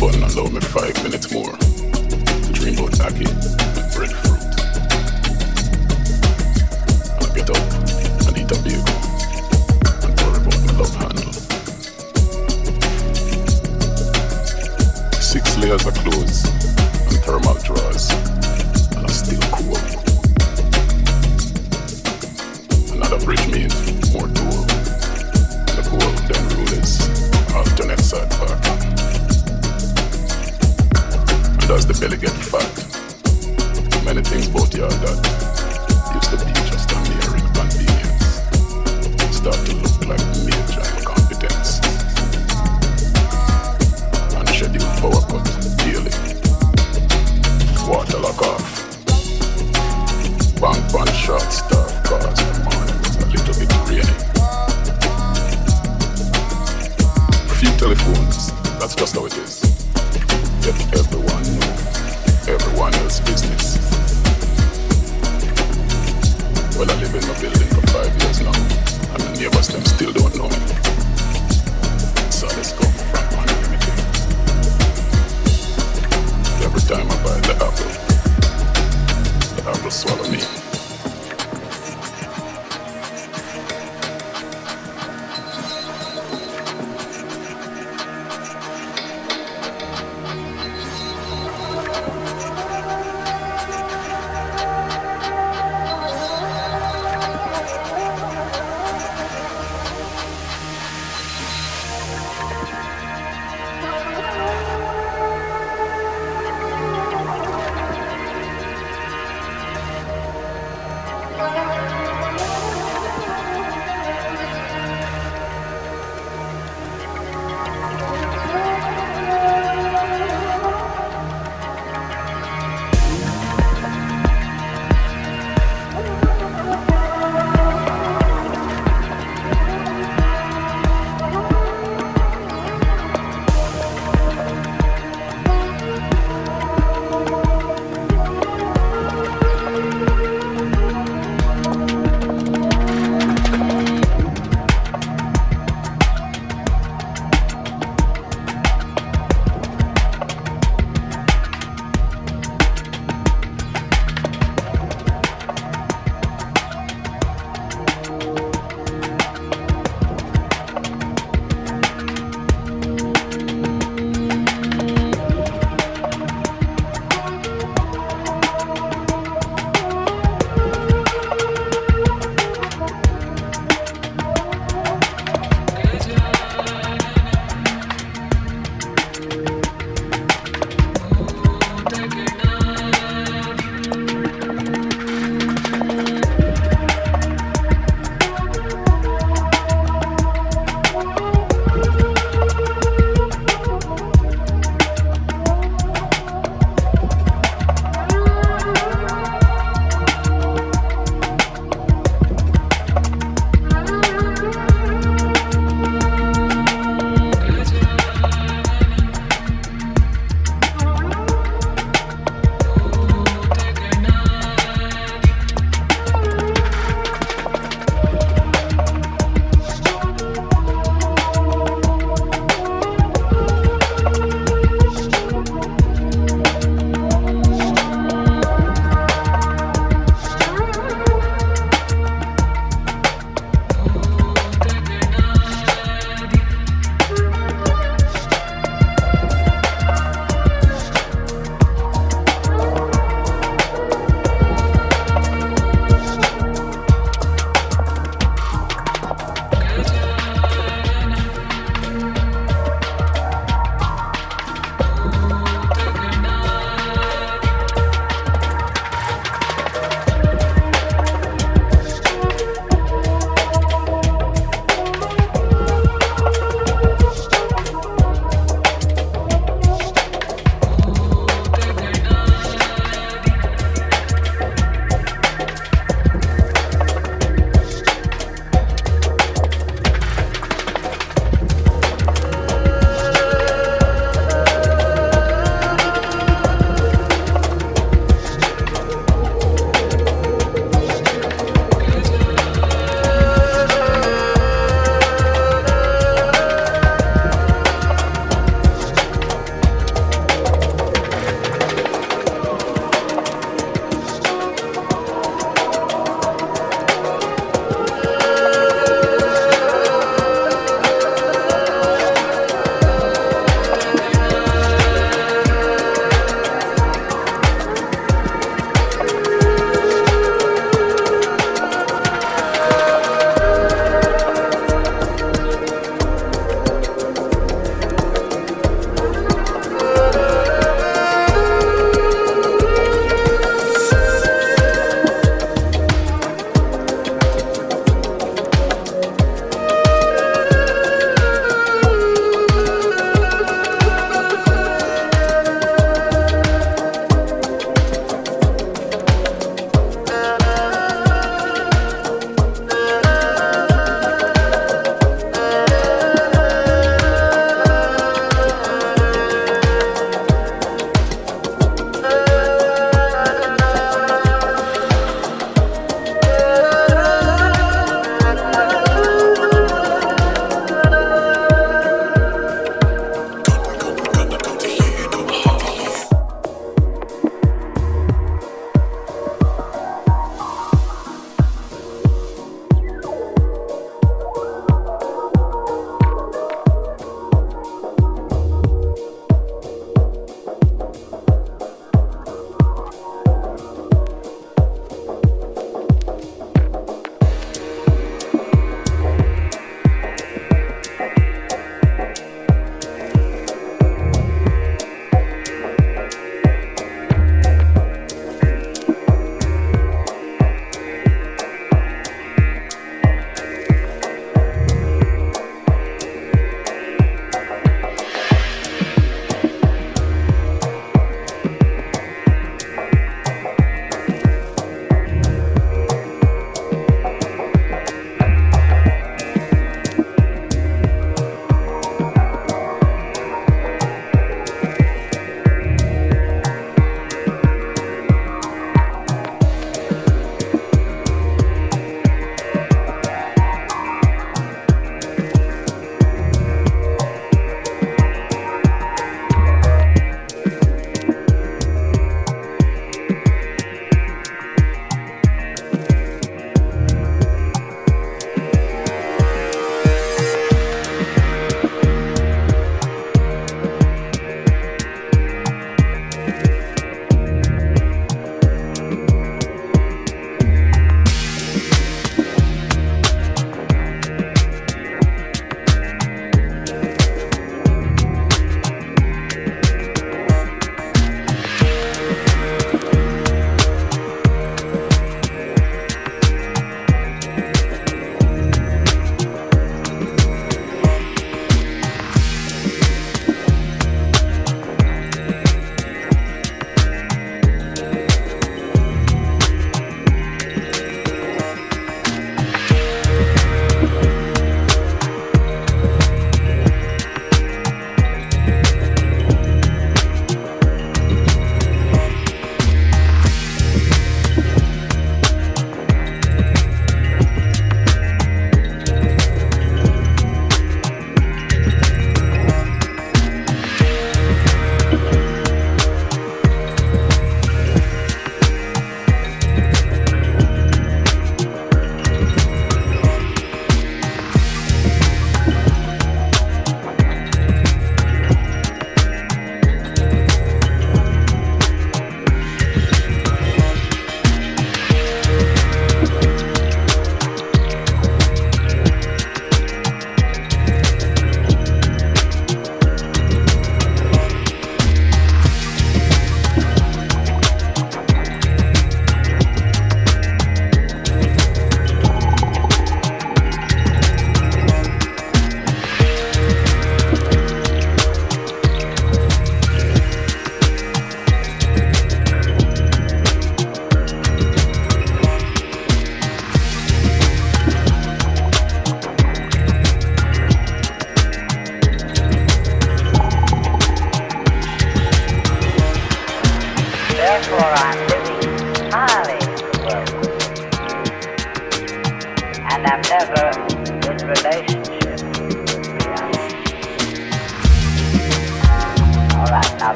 button allow me five minutes more dream and breadfruit. I get up and eat a bagel and worry about my love handle. Six layers of clothes and thermal drawers, and I'm still cool. Another bridge means more tool. The goal then rule is alternate side parking. As the belly get fat, many things about yard that used to be just a mere inconvenience start to look like major incompetence. Unscheduled power cut daily. Water lock off. Bank one short staff cars the morning was a little bit rainy. Few telephones, that's just how it is. Know everyone Well, I live in my building for five years now, and the neighbors them still don't know me. So let's go for from unlimited. Every time I buy the apple, the apple swallow me.